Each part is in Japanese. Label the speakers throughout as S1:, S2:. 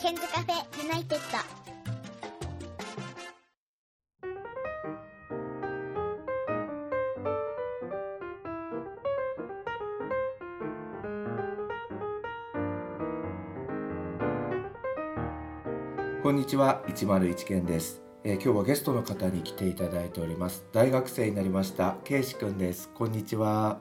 S1: ケンズカフェユナイテッド。
S2: こんにちは101件です、えー今日はゲストの方に来ていただいております。大学生になりましたケイシ君です。こんにちは、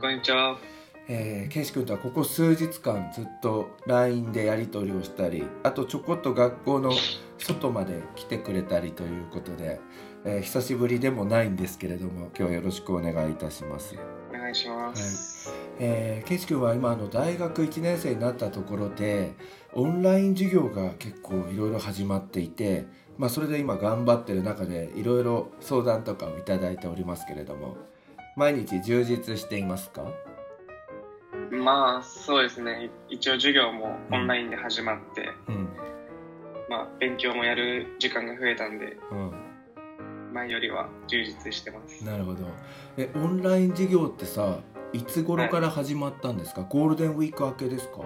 S3: こんにちは。
S2: えー、ケイシ君とはここ数日間ずっと LINE でやり取りをしたりあとちょこっと学校の外まで来てくれたりということで、えー久しぶりでもないんですけれども今日はよろしくお願いいたします。
S3: お願いします。
S2: えー、ケイシ君は今あの大学1年生になったところでオンライン授業が結構いろいろ始まっていて、まあ、それで今頑張ってる中でいろいろ相談とかをいただいておりますけれども毎日充実していますか？
S3: まあ、そうですね。一応授業もオンラインで始まって、
S2: うん。
S3: まあ、勉強もやる時間が増えたんで、
S2: うん。
S3: 前よりは充実してます。
S2: なるほど。えオンライン授業ってさいつ頃から始まったんですか、ゴールデンウィーク明けですか？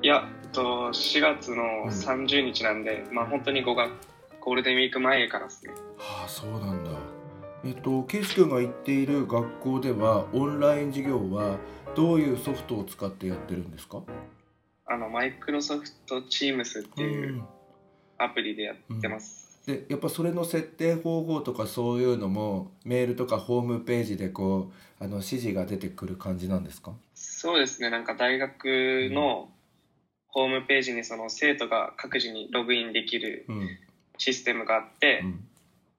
S3: いや、えっと、4月の30日なんで、まあ本当に5月、ゴールデンウィーク前からですね。
S2: はあそうなんだ。えっとケイシ君が行っている学校ではオンライン授業はどういうソフトを使ってやってるんですか？
S3: あの、マイクロソフトチームスっていうアプリでやってます。
S2: でやっぱそれの設定方法とかそういうのもメールとかホームページでこうあの指示が出てくる感じなんですか？
S3: そうですね。なんか大学のホームページにその生徒が各自にログインできる
S2: うん。
S3: システムがあって、
S2: うん。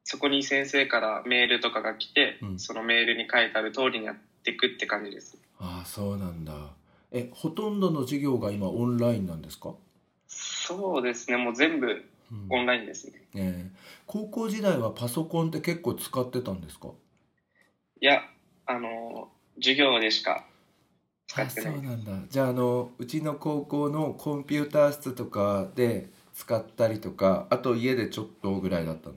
S3: そこに先生からメールとかが来て、
S2: うん。
S3: そのメールに書いてある通りにやっていくって感じです。
S2: ああそうなんだえほとんどの授業が今オンラインなんですか、
S3: そうですね、もう全部
S2: うん
S3: オンラインですね。
S2: ええ高校時代はパソコンって結構使ってたんですか？
S3: いや、あの、授業でしか使
S2: あ
S3: ってない。
S2: そうなんだじゃああのうちの高校のコンピューター室とかで使ったりとかあと家でちょっとぐらいだったの？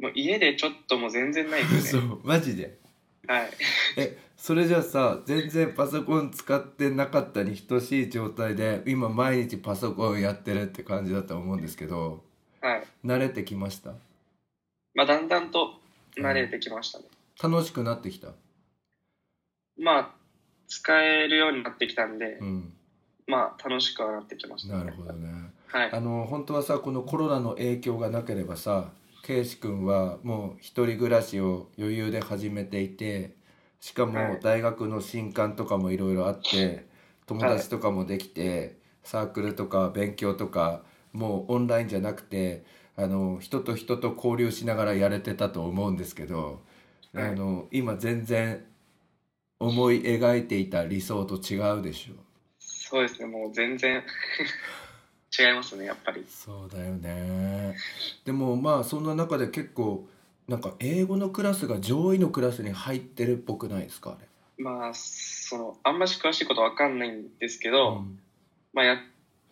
S3: もう家でちょっともう全然ないですね。
S2: そうマジで？
S3: はい。
S2: えそれじゃあさ全然パソコン使ってなかったに等しい状態で今毎日パソコンやってるって感じだと思うんですけど
S3: はい。
S2: 慣れてきました？
S3: まあ、だんだんと慣れてきましたね。
S2: 楽しくなってきた？
S3: まあ、使えるようになってきたんで、
S2: うん
S3: まあ、楽しくはなってきました、
S2: なるほどね
S3: はい。
S2: あの本当はさこのコロナの影響がなければさ圭司君はもう一人暮らしを余裕で始めていてしかも
S3: はい。
S2: 大学の新刊とかもいろいろあって友達とかもできてサークルとか勉強とかもうオンラインじゃなくてあの人と人と交流しながらやれてたと思うんですけどあ
S3: はい。
S2: の今全然思い描いていた理想と違うでしょ
S3: そうですね、もう全然 違いますね、やっぱり。
S2: そうだよね。でもまあそんな中で結構なんか英語のクラスが上位のクラスに入ってるっぽくないですかあれ。
S3: まあ、その、あんまし詳しいことわかんないんですけど、
S2: うん。
S3: まあ、やっ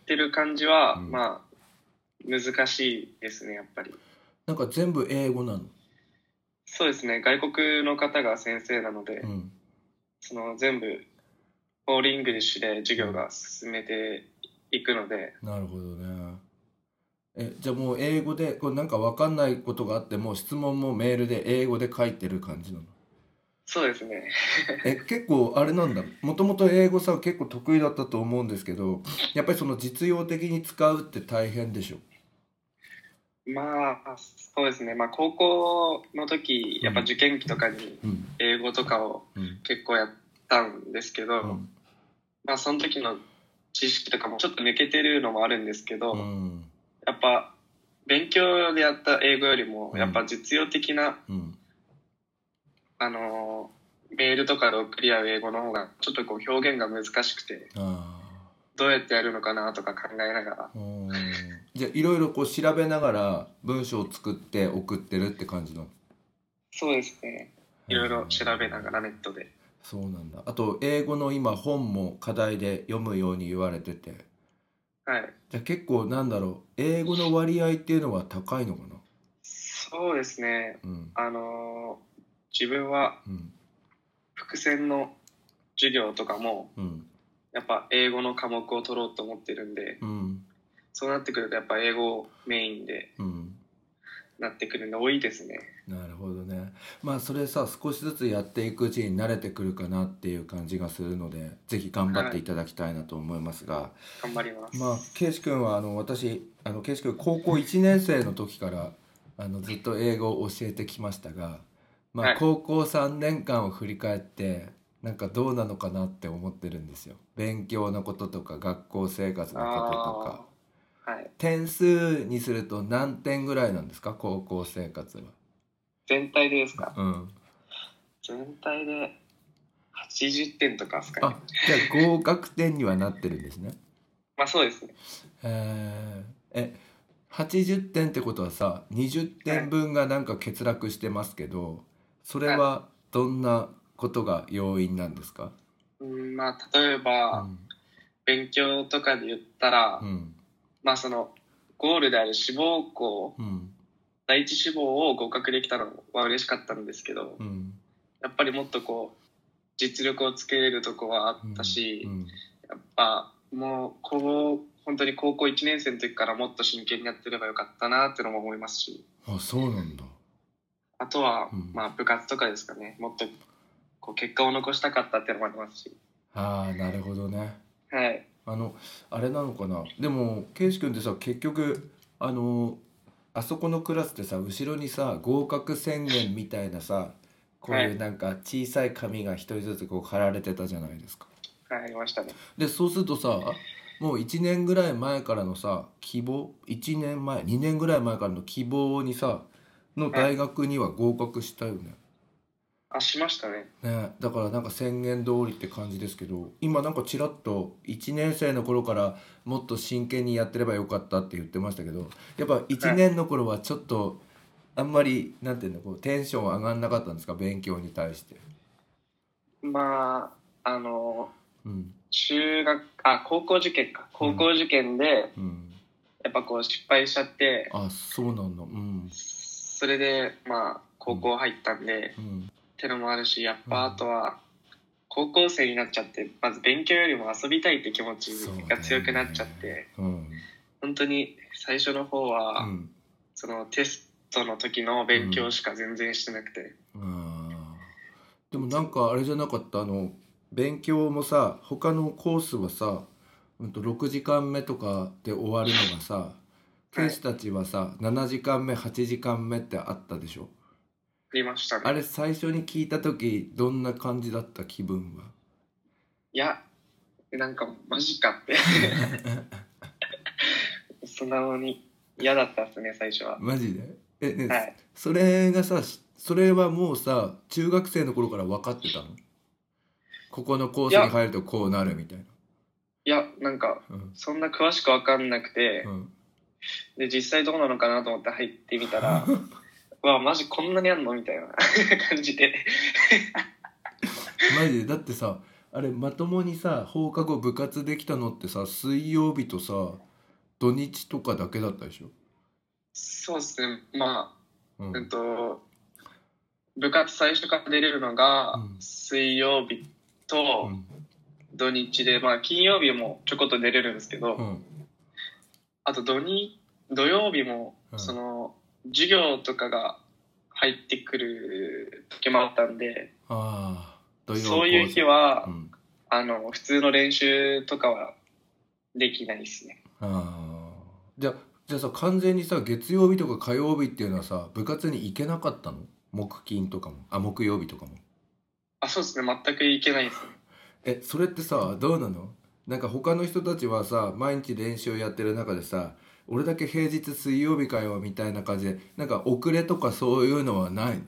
S3: てる感じは、
S2: うん。
S3: まあ、難しいですね、やっぱり。
S2: なんか全部英語なの？
S3: そうですね、外国の方が先生なので、
S2: うん。
S3: その全部、 all English で授業が進めていくので、
S2: なるほどねえじゃあもう英語でこれなんか分かんないことがあっても質問もメールで英語で書いてる感じなの？
S3: そうですね。
S2: え結構あれなんだ。もともと英語さ結構得意だったと思うんですけどやっぱりその実用的に使うって大変でしょ？
S3: まあ、そうですね、まあ、高校の時、やっぱ受験期とかに
S2: うん。
S3: 英語とかを
S2: うん。
S3: 結構やったんですけど、
S2: うん。
S3: まあその時の知識とかもちょっと抜けてるのもあるんですけど、
S2: うん
S3: やっぱ勉強でやった英語よりも
S2: うん。
S3: やっぱ実用的な、
S2: うん。
S3: あのーメールとかで送り合う英語の方がちょっとこう表現が難しくて
S2: あ
S3: どうやってやるのかなとか考えながら。
S2: じゃあいろいろこう調べながら文章を作って送ってるって感じなの？
S3: そうですね。いろいろ調べながらネットで。
S2: そうなんだ。あと英語の今本も課題で読むように言われてて
S3: はい。
S2: じゃあ結構なんだろう英語の割合っていうのは高いのかな？
S3: そうですね。
S2: うん。
S3: あのー自分は
S2: うん。
S3: 伏線の授業とかも
S2: うん。
S3: やっぱ英語の科目を取ろうと思ってるんで
S2: うん。
S3: そうなってくるとやっぱ英語メインで
S2: うん
S3: なってくるの多いですね。
S2: なるほどね。まあそれさ少しずつやっていくうちに慣れてくるかなっていう感じがするのでぜひ頑張っていただきたいなと思いますが、
S3: 頑張ります、
S2: まあ圭司君はあの私あの圭司君高校1年生の時からあのずっと英語を教えてきましたが、まあ
S3: はい。
S2: 高校3年間を振り返ってなんかどうなのかなって思ってるんですよ。勉強のこととか学校生活のこととか
S3: はい。
S2: 点数にすると何点ぐらいなんですか？高校生活は。
S3: 全体でですか？
S2: うん。
S3: 全体で80点とかですか
S2: あ
S3: ね
S2: じゃあ合格点にはなってるんですね。
S3: まあそうですね。
S2: えー。え80点ってことはさ20点分がなんか欠落してますけどそれはどんなことが要因なんですか、
S3: うんまあ例えば、勉強とかで言ったら、
S2: うんうん
S3: まあそのゴールである志望校
S2: うん。
S3: 第一志望を合格できたのは嬉しかったんですけど、
S2: うん。
S3: やっぱりもっとこう実力をつけれるとこはあったし、
S2: うん。
S3: やっぱもうこう本当に高校1年生の時からもっと真剣にやってればよかったなってのも思いますし。
S2: あそうなんだ。
S3: あとは、
S2: うん。
S3: まあ部活とかですかね。もっとこう結果を残したかったっていうのもありますし。
S2: ああなるほどね。
S3: はい
S2: あのあれなのかな？でも圭司君ってさ結局あのあそこのクラスってさ後ろにさ合格宣言みたいなさこういうなんか小さい紙が一人ずつこう貼られてたじゃないですか。
S3: はいありましたね
S2: でそうするとさもう1年ぐらい前からのさ希望1年前2年ぐらい前からの希望にさの大学には合格したよね。
S3: あしましたね。
S2: ね、だからなんか宣言通りって感じですけど今なんかちらっと1年生の頃からもっと真剣にやってればよかったって言ってましたけどやっぱ1年の頃はちょっとあんまりなんていうのこうテンション上がんなかったんですか？勉強に対して。
S3: まああの
S2: うん。
S3: 中学あ高校受験か。高校受験で
S2: うん、
S3: やっぱこう失敗しちゃって、
S2: あそうなんだ。うん。
S3: それでまあ高校入ったんで、
S2: うん
S3: ってのもあるしやっ
S2: うん。
S3: ぱあとは高校生になっちゃってまず勉強よりも遊びたいって気持ちが強くなっちゃって、
S2: うん。
S3: 本当に最初の方は、
S2: うん。
S3: そのテストの時の勉強しか全然してなくて、
S2: あーでもなんかあれじゃなかった？あの勉強もさ他のコースはさ、うん、と6時間目とかで終わるのがさ教師たちはさ7時間目8時間目ってあったでしょ？
S3: ありましたね。
S2: あれ最初に聞いた時どんな感じだった気分は？
S3: いやなんかマジかって。素直に嫌だったっすね最初は。
S2: マジで？え、ね
S3: はい。
S2: それがさしそれはもうさ中学生の頃から分かってたの？ここのコースに入るとこうなるみたい
S3: いやなんか
S2: なうん。
S3: そんな詳しく分かんなくて、
S2: うん。
S3: で実際どうなのかなと思って入ってみたらう わマジこんなにあんの？みたいな 感じで。
S2: マジで？だってさあれまともにさ放課後部活できたのってさ水曜日とさ土日とかだけだったでしょ、
S3: そうですね。まあ
S2: うん。
S3: えっと部活最初から出れるのが
S2: うん。
S3: 水曜日
S2: う
S3: と
S2: ん。
S3: 土日で、まあ金曜日もちょこっと出れるんですけど、
S2: うん。
S3: あと土日土曜日も
S2: うん。
S3: その授業とかが入ってくる時もあったんで
S2: ああ
S3: そういう日
S2: は、
S3: は、
S2: うん、
S3: あの普通の練習とかはできないですね。
S2: ああじゃあじゃあさ完全にさ月曜日とか火曜日っていうのはさ部活に行けなかったの？木金とかも。あ木曜日とかも。
S3: あそうですね。全くいけないですね。
S2: えそれってさどうなの？なんか他の人たちはさ毎日練習をやってる中でさ俺だけ平日水曜日かよみたいな感じでなんか遅れとかそういうのはない？の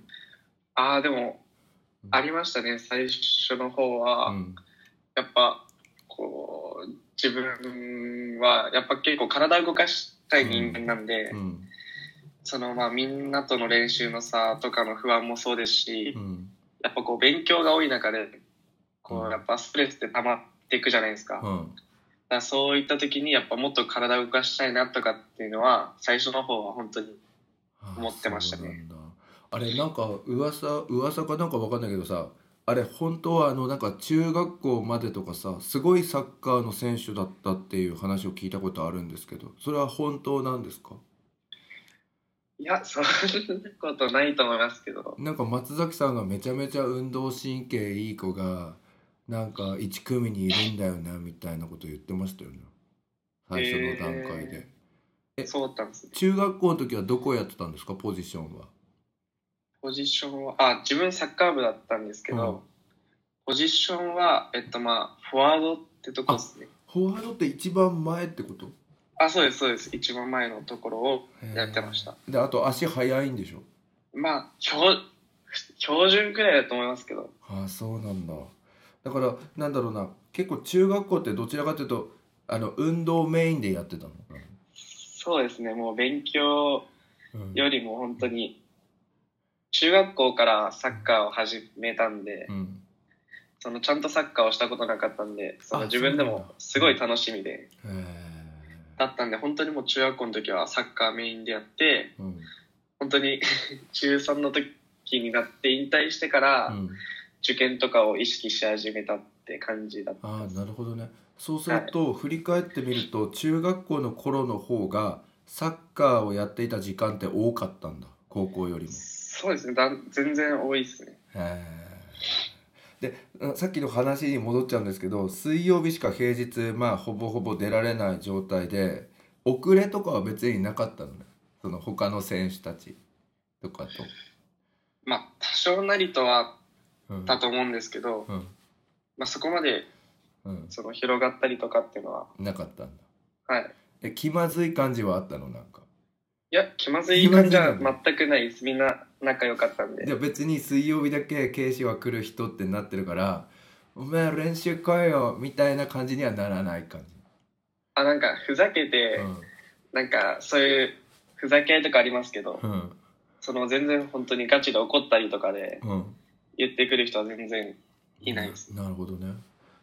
S3: ああでも
S2: うん。
S3: ありましたね最初の方は、
S2: うん。
S3: やっぱこう自分はやっぱ結構体を動かしたい人間なんで、
S2: うん。
S3: そのまあみんなとの練習の差とかの不安もそうですし、
S2: うん。
S3: やっぱこう勉強が多い中でこ
S2: う
S3: やっぱストレスって溜まっていくじゃないですか。
S2: うん
S3: らそういった時にやっぱもっと体を動かしたいなとかっていうのは最初の方は本当に
S2: あ
S3: 思ってましたね。
S2: そうなんだ。あれなんか噂噂かなんかわかんないけどさあれ本当はあのなんか中学校までとかさすごいサッカーの選手だったっていう話を聞いたことあるんですけどそれは本当なんですか？
S3: いや、そんなことないと思いますけど。
S2: なんか松崎さんがめちゃめちゃ運動神経いい子がなんか1組にいるんだよねみたいなこと言ってましたよね最初の段階で、え
S3: そうだったんですね。
S2: 中学校の時はどこやってたんですか？ポジションは
S3: ポジションは、あ、自分サッカー部だったんですけど、
S2: うん
S3: ポジションは、えっとまあ、フォワードってとこですね。
S2: フォワードって一番前ってこと？
S3: あ、そうです、そうです。一番前のところをやってました。
S2: であと足速いんでしょ？
S3: まあ、標、標準くらいだと思いますけど。
S2: ああそうなんだだからなんだろうな結構中学校ってどちらかというとあの運動メインでやってたの、
S3: そうですね、もう勉強
S2: うん。
S3: よりも本当に、中学校からサッカーを始めたんで、
S2: うん。
S3: そのちゃんとサッカーをしたことなかったんで、そ
S2: あ
S3: の自分でもすごい楽しみで、だったんで、本当にもう中学校の時はサッカーメインでやって、
S2: うん。
S3: 本当に 中3の時になって引退してから、
S2: うん
S3: 受験とかを意識し始めたって感じだった。
S2: ああなるほどね。そうすると、振り返ってみると中学校の頃の方がサッカーをやっていた時間って多かったんだ。高校よりも。
S3: そうですね。だん全然多いですね。
S2: へえであさっきの話に戻っちゃうんですけど水曜日しか平日まあほぼほぼ出られない状態で遅れとかは別になかったのね。その他の選手たちとかと。
S3: まあ多少なりとは
S2: うん。
S3: だと思うんですけど、
S2: うん。
S3: まあ、そこまで
S2: うん、
S3: その広がったりとかっていうのは
S2: なかったんだ。
S3: はい。
S2: え気まずい感じはあったの？なんか。
S3: いや気まずい感じは全くないです。みんな仲良かったんで。
S2: じゃあ別に水曜日だけ警視は来る人ってなってるから「お前練習来いよ」みたいな感じにはならない感じ、
S3: あなんかふざけて、なんかそういうふざけ合いとかありますけど、
S2: うんうん
S3: その全然本当にガチで怒ったりとかで
S2: うん
S3: 言ってくる人は全然いないです。
S2: なるほどね。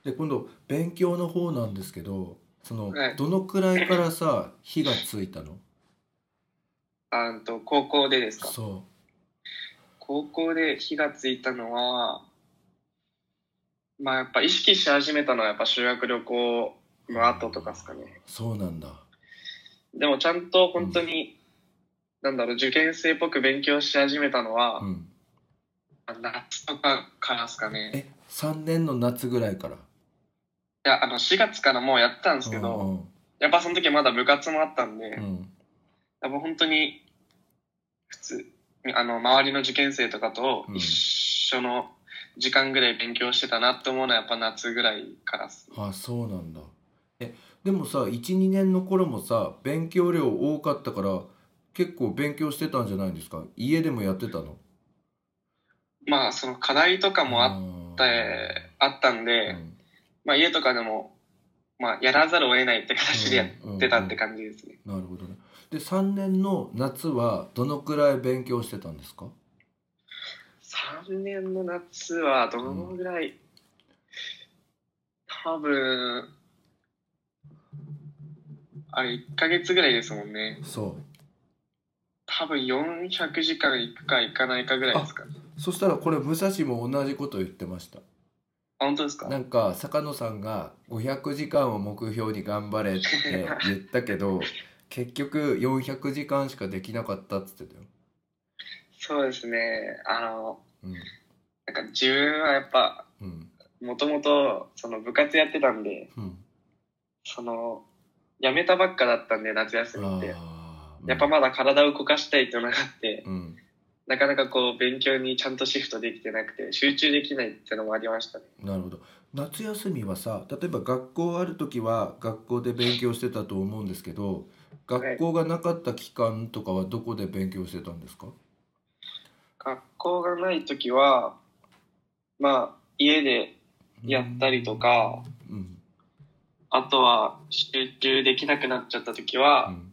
S2: で今度勉強の方なんですけどその、
S3: はい。
S2: どのくらいからさ火がついたの？
S3: あんと高校でですか？
S2: そ
S3: 高校で火がついたのはまあやっぱ意識し始めたのはやっぱ修学旅行の後とかですかね。
S2: うそうなんだ。
S3: でもちゃんと本当に、なんだろう受験生っぽく勉強し始めたのは、
S2: うん
S3: 夏とかからですかね。
S2: え3年の夏ぐらいから。
S3: いやあの4月からもうやってたんですけど、
S2: うん
S3: やっぱその時まだ部活もあったんで、
S2: うん。うん
S3: やっぱ本当に普通あの周りの受験生とかと
S2: うん。
S3: 一緒の時間ぐらい勉強してたなって思うのはやっぱ夏ぐらいからっす。
S2: あそうなんだ。えでもさ12年の頃もさ勉強量多かったから結構勉強してたんじゃないんですか？家でもやってたの？
S3: まあその課題とかもあっ
S2: あ
S3: てあったんで、
S2: うん。
S3: まあ家とかでもまあやらざるを得ないって形でやってたって感じですね、
S2: なるほどね。で3年の夏はどのくらい勉強してたんですか
S3: ？3年の夏はどのぐらい、多分あれ1ヶ月ぐらいですもんね。
S2: そう。
S3: 多分400時間いくかいかないかぐらいですかね
S2: そしたらこれ武蔵も同じこと言ってました。
S3: あ本当ですか？
S2: なんか坂野さんが500時間を目標に頑張れって 言ったけど結局400時間しかできなかったっつってたよ、
S3: そうですね。あの
S2: うん。
S3: なんか自分はやっぱ
S2: うん。
S3: もともとその部活やってたんで
S2: うん、
S3: その辞めたばっかだったんで夏休みって。やっぱまだ体を動かしたいっていうのがあって、
S2: うん
S3: なかなかこう勉強にちゃんとシフトできてなくて集中できないっていうのもありましたね。
S2: なるほど。夏休みはさ例えば学校ある時は学校で勉強してたと思うんですけど学校がなかった期間とかはどこで勉強してたんですか、
S3: 学校がない時はまあ家でやったりとか
S2: うん。
S3: あとは集中できなくなっちゃった時
S2: う
S3: は、
S2: ん。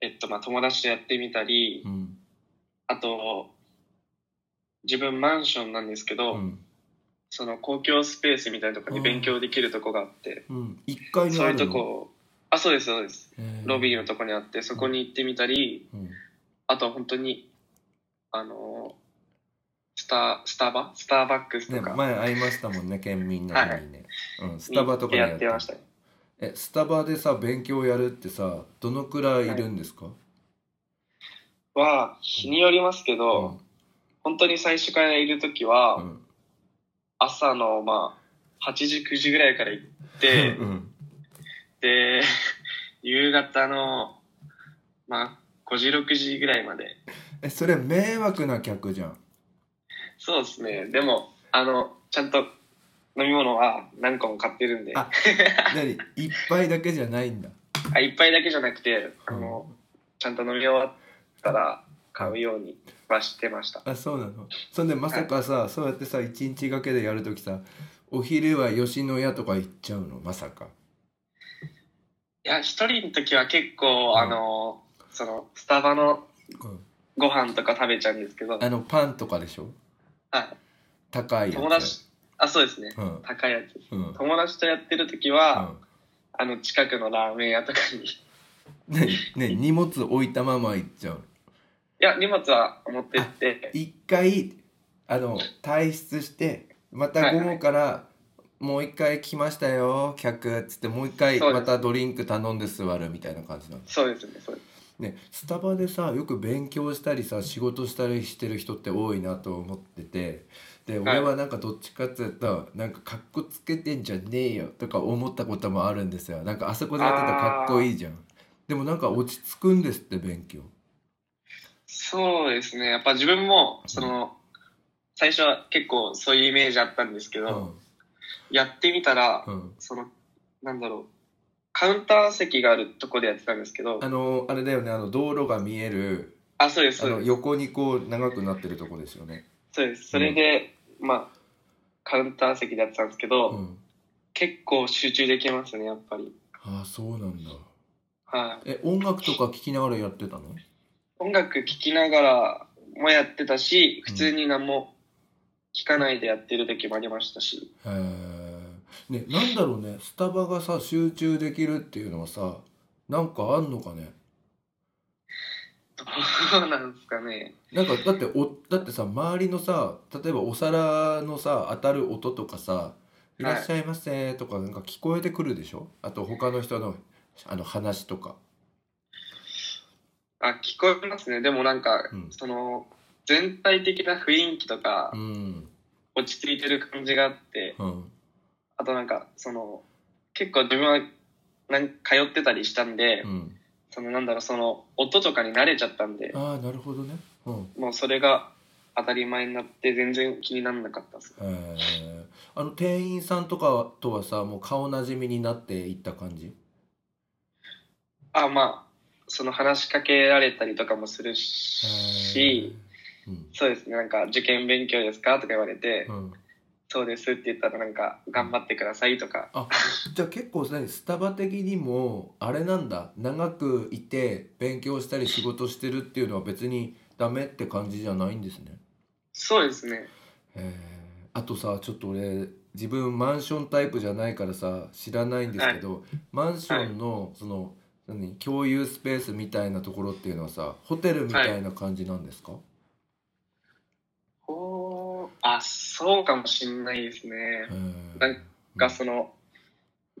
S3: えっとまあ友達とやってみたり、
S2: うん
S3: あと自分マンションなんですけど、
S2: うん。
S3: その公共スペースみたいなところに勉強できるとこがあって、
S2: うん。1階に
S3: そういうとこ。あそうですそうです。ロビーのとこにあってそこに行ってみたり、
S2: うん。
S3: あとは本当にあのスタスタバ？スターバックス
S2: ね
S3: とか、
S2: 前会いましたもんね県民の日にね、うん、スタバとかで
S3: やってましたね。
S2: えスタバでさ勉強やるってさどのくらいいるんですか、
S3: は、日によりますけど、本当に最初からいるときは、
S2: うん。うん
S3: 朝の、まあ、8時、9時ぐらいから行って、
S2: うん。
S3: で、夕方の、まあ、5時、6時ぐらいまで。
S2: えそれ迷惑な客じゃん。
S3: そうですね。でも、あの、ちゃんと飲み物は何個も買ってるんで、
S2: あ何？一杯だけじゃないんだ。
S3: あ一杯だけじゃなくて、あの、ちゃんと飲み終わったら買うようにはしてました。
S2: あそうなの？そんでまさかさ、そうやってさ一日がけでやるときさお昼は吉野家とか行っちゃうの？まさか。
S3: いや、一人の時は結構、
S2: うん。
S3: あの、その、スタバの
S2: うん。
S3: ご飯とか食べちゃうんですけど、はい。
S2: あのパンとかでしょ？高いやつ。
S3: 友達、あ、そうですね。
S2: うん。
S3: 高いやつ。友達とやってる時
S2: う
S3: は、
S2: ん。
S3: あの、近くのラーメン屋とかに、い
S2: ねね荷物置いたまま行っちゃう
S3: や、荷物は持ってって、
S2: 一回あの退出してまた午後からもう一回来ましたよ客っつってもう一回またドリンク頼んで座るみたいな感じなの
S3: そうですね、そうです。
S2: ねスタバでさよく勉強したりさ仕事したりしてる人って多いなと思っててで
S3: はい。
S2: 俺はなんかどっちかっていうとなんかかっこつけてんじゃねえよとか思ったこともあるんですよ。なんかあそこでやってたらかっこいいじゃん。でもなんか落ち着くんですって勉強
S3: そうですね。やっぱ自分も、その、最初は結構そういうイメージあったんですけど、
S2: うん
S3: やってみたら、
S2: うん
S3: その、なんだろう、カウンター席があるとこでやってたんですけど
S2: あ、のあれだよねあの道路が見える
S3: あ、そうです、そうです。
S2: 横にこう長くなってるとこですよね
S3: そうです。それで、まあ、カウンター席でやってたんですけど、
S2: うん
S3: 結構集中できますね、やっぱり。
S2: ああそうなんだ
S3: はい。
S2: え音楽とか聴きながらやってたの
S3: 音楽聴きながらもやってたし、普通に何も聴かないでやってる時もありましたし。
S2: へえねなんだろうね。スタバがさ集中できるっていうのはさなんかあんのかね？
S3: どうなんですかね。
S2: なんかだっておだってさ周りのさ例えばお皿のさ当たる音とかさ「いらっしゃいませ」とかなんか聞こえてくるでしょ？あと他の人のあの話とか
S3: あ、聞こえますね。でもなんか、
S2: うん。
S3: その、全体的な雰囲気とか
S2: う、ん。
S3: 落ち着いてる感じがあって、
S2: うん。
S3: あとなんか、その、結構自分はなん通ってたりしたんで、
S2: うん。
S3: そのなんだろう、その、音とかに慣れちゃったんで、
S2: ああなるほどね。うん。
S3: もうそれが当たり前になって全然気にならなかったです。
S2: へえあの店員さんとかとはさもう顔なじみになっていった感じ？
S3: あ、まあ、その話しかけられたりとかもする
S2: へ
S3: し、
S2: えうん。
S3: そうですね、なんか、受験勉強ですかとか言われて、
S2: うん。
S3: そうですって言ったらなんか、頑張ってくださいとか、
S2: あじゃあ結構ねスタバ的にもあれなんだ。長くいて勉強したり仕事してるっていうのは別にダメって感じじゃないんですね。
S3: そうですね。
S2: へえあとさちょっと俺自分マンションタイプじゃないからさ知らないんですけど、マンションのその何？共有スペースみたいなところっていうのはさホテルみたいな感じなんですか、
S3: ほー、あ、そうかもしんないですね。なんが、その、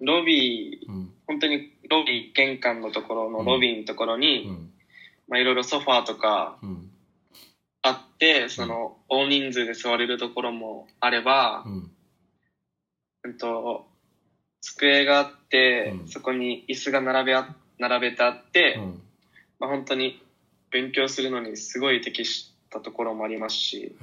S3: ロビー、
S2: うん。
S3: 本当にロビー、玄関のところのロビーのところに、
S2: うん。
S3: まあいろいろソファーとか
S2: うん。
S3: あって、その、大人数で座れるところもあれば
S2: う、ん。
S3: うんと、机があって、
S2: うん。
S3: そこに椅子が並べあ並べてあって、
S2: うん。
S3: まあ本当に勉強するのにすごい適したところもありますし、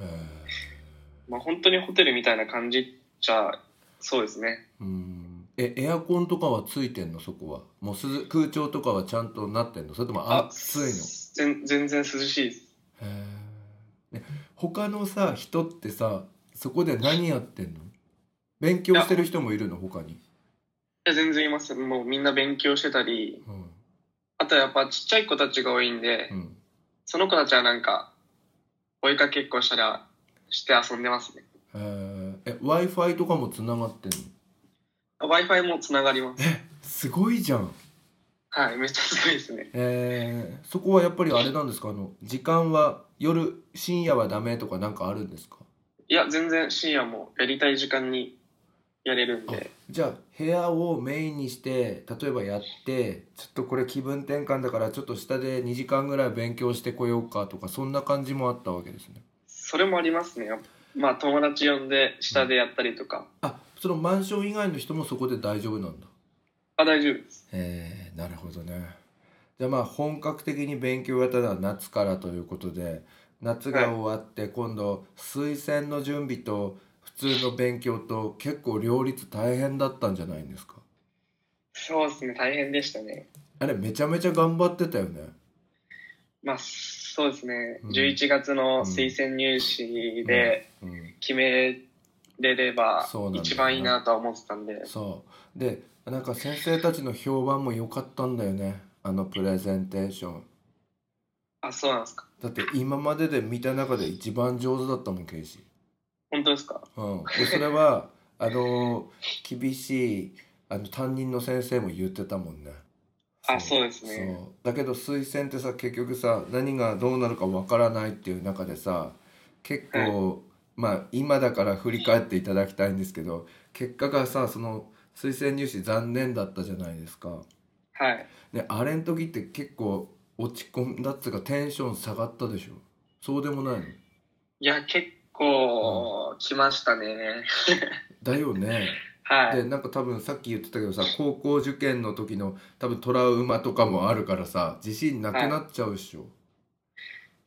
S3: まあ本当にホテルみたいな感じじゃ、そうですね。
S2: うん。えエアコンとかはついてんの？そこは。もう涼空調とかはちゃんとなってんの？それとも暑いの？
S3: 全全然涼しいです。
S2: へえ、ね、他のさ人ってさそこで何やってんの？勉強してる人もいるの？他に、
S3: いや全然います。もうみんな勉強してたり、
S2: うん。
S3: あとやっぱちっちゃい子たちが多いんで、
S2: うん、
S3: その子たちはなんか、追いかけっこしたら、して遊んでますね。
S2: へえ w i f i とかもつながってんの
S3: ？Wi-Fi もつながります。
S2: すごいじゃん。
S3: はい、めっちゃすごいですね。
S2: えー、そこはやっぱりあれなんですか？あの時間は夜深夜はダメとかなんかあるんですか？
S3: いや、全然深夜もやりたい時間にやれるん
S2: あ
S3: で、
S2: じゃあ部屋をメインにして例えばやってちょっとこれ気分転換だからちょっと下で2時間ぐらい勉強してこようかとかそんな感じもあったわけですね
S3: それもありますね。まあ、友達呼んで下でやったりとか。
S2: あそのマンション以外の人もそこで大丈夫なんだ
S3: あ、大丈夫です。
S2: えー、なるほどねじゃあまあ本格的に勉強やったのは夏からということで夏が終わって今度推薦の準備と普通の勉強と結構両立大変だったんじゃないんですか？
S3: そうですね、大変でしたね。
S2: あれめちゃめちゃ頑張ってたよね。
S3: まあ、そうですね、
S2: うん。
S3: 11月の推薦入試で
S2: うん。
S3: 決めれれば一番いいなとは思ってたんで、
S2: そう。でなんか先生たちの評判も良かったんだよね。あのプレゼンテーション。
S3: あ、そうなんですか。
S2: だって今までで見た中で一番上手だったもんケイシ
S3: 本当ですか？
S2: うん。でそれは あの厳しいあの担任の先生も言ってたもんね。
S3: あそう。ですね。
S2: そう。だけど推薦ってさ結局さ何がどうなるかわからないっていう中でさ結構、まあ今だから振り返っていただきたいんですけど結果がさその推薦入試残念だったじゃないですか。
S3: はい。
S2: であれの時って結構落ち込んだっつうかテンション下がったでしょ？そうでもないの？
S3: いや、結構来ましたね。
S2: だよね。
S3: はい。
S2: でなんか多分さっき言ってたけどさ高校受験の時の多分トラウマとかもあるからさ自信なくなっちゃうっしょ、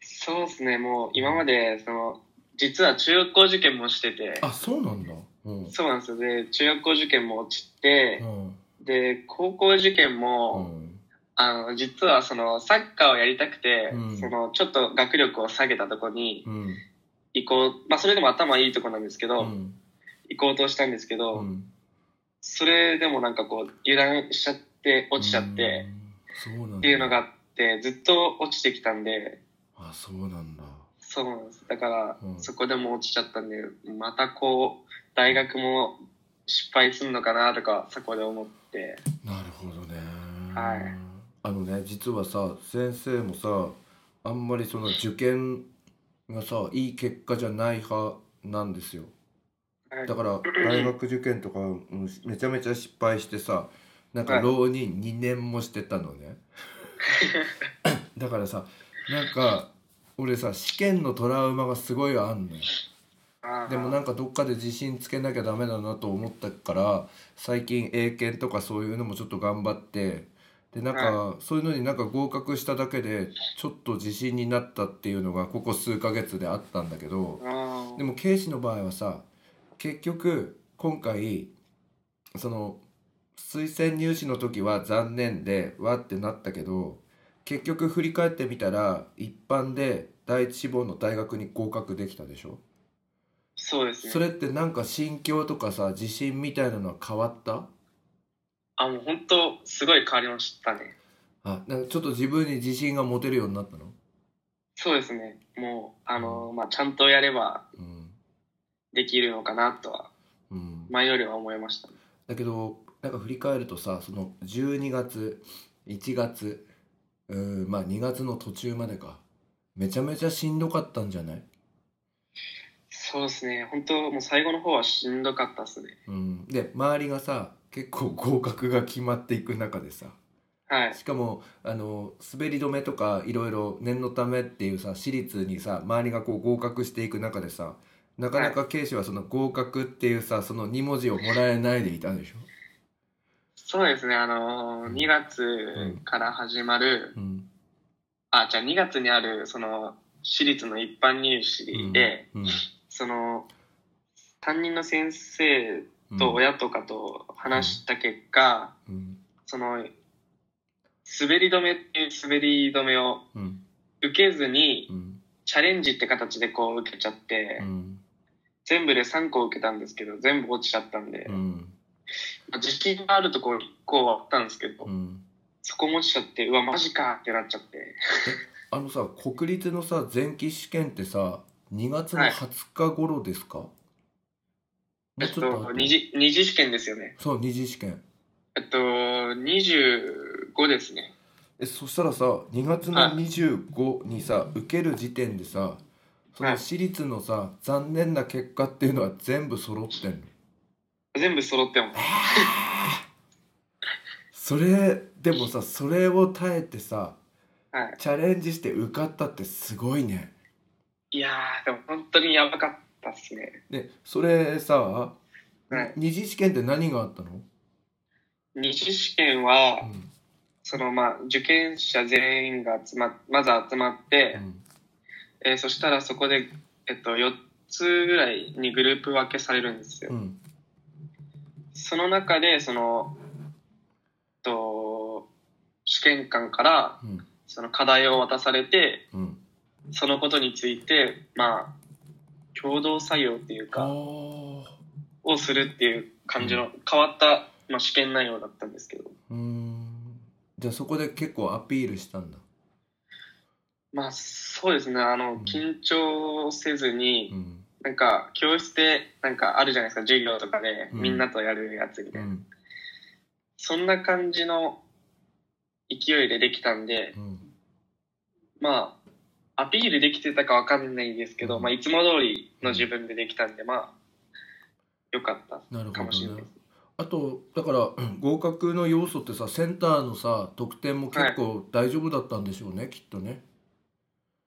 S3: そうですね、もう今まで、その、実は中学校受験もしてて、
S2: あそうなんだ。うん。
S3: そうなんですよ。で、中学校受験も落ちて
S2: う、ん。
S3: で、高校受験
S2: う
S3: も、
S2: ん。
S3: あの、実はその、サッカーをやりたくて、
S2: うん。
S3: その、ちょっと学力を下げたとこに
S2: うん
S3: 行こう、まあ、それでも頭いいとこなんですけど、
S2: うん。
S3: 行こうとしたんですけど、
S2: うん。
S3: それでもなんかこう、油断しちゃって、落ちちゃって、っていうのがあって、ずっと落ちてきたんで、
S2: あそうなんだ。
S3: そうなんです。だから、
S2: うん。
S3: そこでも落ちちゃったんで、またこう、大学も失敗するのかなとか、そこで思って、
S2: なるほどね。
S3: はい。
S2: あのね実はさ先生もさあんまりその受験がさいい結果じゃない派なんですよ。
S3: はい。
S2: だから 大学受験とかうんめちゃめちゃ失敗してさなんか
S3: はい。
S2: 浪人2年もしてたのね。だからさなんか俺さ試験のトラウマがすごいあんのよ。でもなんかどっかで自信つけなきゃダメだなと思ったから最近英検とかそういうのもちょっと頑張ってでなんかそういうのになんか合格しただけでちょっと自信になったっていうのがここ数ヶ月であったんだけどでも警視の場合はさ結局今回その推薦入試の時は残念でわってなったけど結局振り返ってみたら一般で第一志望の大学に合格できたでしょ？
S3: そうですね。
S2: それってなんか心境とかさ自信みたいなのは変わった？
S3: あ、もう本当、すごい変わりましたね。
S2: あなんかちょっと自分に自信が持てるようになったの？
S3: そうですね。もう、あの、まあ、ちゃんとやれば
S2: うん
S3: できるのかなとは、
S2: うん
S3: 前よりは思いました。
S2: だけどなんか振り返るとさその12月1月うーんまあ2月の途中までかめちゃめちゃしんどかったんじゃない？
S3: そうですね。本当、もう最後の方はしんどかったですね。
S2: うん、で周りがさ結構合格が決まっていく中でさ。
S3: はい。
S2: しかもあの滑り止めとかいろいろ念のためっていうさ私立にさ周りがこう合格していく中でさなかなか警視はその合格っていうさその2文字をもらえないでいたでしょ、
S3: そうですね。あの
S2: うん。
S3: 2月から始まる、
S2: うん、
S3: あ、じゃあ2月にある、その、私立の一般入試で、
S2: うん。
S3: その、担任の先生
S2: うん
S3: と親とかと話した結果、
S2: うん。
S3: その、滑り止めっていう滑り止めを
S2: うん。
S3: 受けずに、
S2: うん。
S3: チャレンジって形でこう受けちゃって、
S2: うん。
S3: 全部で3個受けたんですけど、全部落ちちゃったんで、
S2: うん。
S3: まあ自信があるところ1個はあったんですけど、
S2: うん。
S3: そこも落ちちゃって、うわ、マジかってなっちゃって。
S2: あのさ国立のさ前期試験ってさ2月の20日頃ですか、も
S3: えっと、
S2: うちょっと後
S3: 二次、二次試験ですよね。
S2: そう二次試験
S3: えっと、25ですね。
S2: えそしたらさ2月の25にさ、受ける時点でさその私立のさ残念な結果っていうのは全部揃ってんの？
S3: 全部揃ってます。
S2: それでもさそれを耐えてさ
S3: はい。
S2: チャレンジして受かったってすごいね
S3: いやー、でも本当にやばかったっすね。
S2: でそれさ、
S3: はい。
S2: 二次試験って何があったの、
S3: 二次試験は
S2: う、ん。
S3: そのまあ、受験者全員が集ま、まず集まって、えーそしたらそこで、えっと、4つぐらいにグループ分けされるんですよ。
S2: うん。
S3: その中で、その、と、試験官から、
S2: うん。
S3: その課題を渡されて、
S2: うん。
S3: そのことについて、まあ、共同作業っていう
S2: あ
S3: か、
S2: ー。
S3: をするっていう感じの変わった、まあ、試験内容だったんですけど、
S2: うーん。じゃあそこで結構アピールしたんだ。
S3: まあ、そうですね、あの、緊張せずに、
S2: うん。
S3: なんか、教室で、なんかあるじゃないですか、授業とかで、
S2: うん。
S3: みんなとやるやつみたいな。
S2: うん。
S3: そんな感じの勢いでできたんで、
S2: うん。
S3: まあ、アピールできてたかわかんないですけど、
S2: うん。
S3: まあ、いつも通りの自分でできたんで、まあ、よかった
S2: なるほ
S3: かもしれないです。
S2: あとだからうん 合格の要素ってさセンターのさ得点も結構大丈夫だったんでしょうね、きっとね。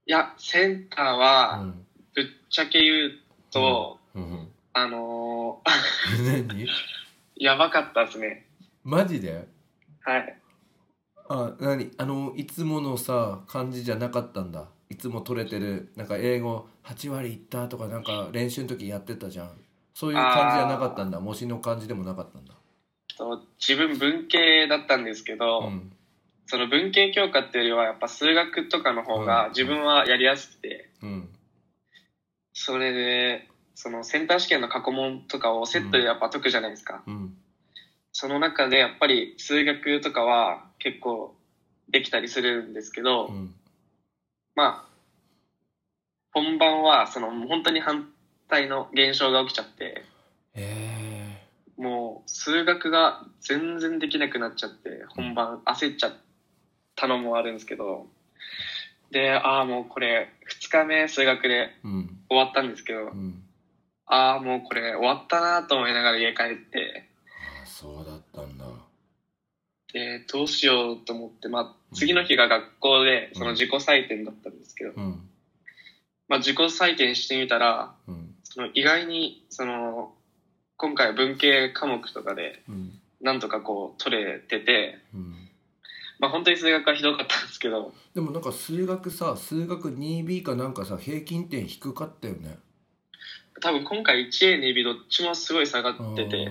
S3: いや、センター
S2: う
S3: は、
S2: ん。
S3: ぶっちゃけ言うと、
S2: うん、
S3: あのー
S2: 何？
S3: やばかったですね。
S2: マジで？
S3: はい。
S2: あ何？あのいつものさ感じじゃなかったんだいつも取れてるなんか英語8割いったとかなんか練習の時やってたじゃん。そういう感じじゃなかったんだ。模試の感じでもなかったんだ。
S3: と自分文系だったんですけど、
S2: うん。
S3: その文系教科っていうよりはやっぱ数学とかの方
S2: うん。
S3: が自分はやりやすくて、
S2: うん。
S3: それで、そのセンター試験の過去問とかをセットでやっぱ解くじゃないですか。
S2: うん。
S3: その中でやっぱり数学とかは結構できたりするんですけど、
S2: うん
S3: まあ、本番はその本当に反対の現象が起きちゃって、
S2: へ
S3: もう数学が全然できなくなっちゃって、本番焦っちゃったのもあるんですけど、で、ああ、もうこれ、2日目数学で終わったんですけど
S2: う、ん。
S3: ああ、もうこれ終わったなと思いながら家帰って、
S2: あそうだったんだ。
S3: で、どうしようと思って、まあ、次の日が学校で、その自己採点だったんですけど、
S2: うん。
S3: まあ、自己採点してみたら、
S2: うん。
S3: その意外に、その、今回は文系科目とかで、
S2: うん。
S3: なんとかこう、取れてて、
S2: うん。
S3: まあ、本当に数学はひどかったんですけど、
S2: でもなんか数学さ数学 2B かなんかさ平均点低かったよね。
S3: 多分今回 1A、2B どっちもすごい下がってて。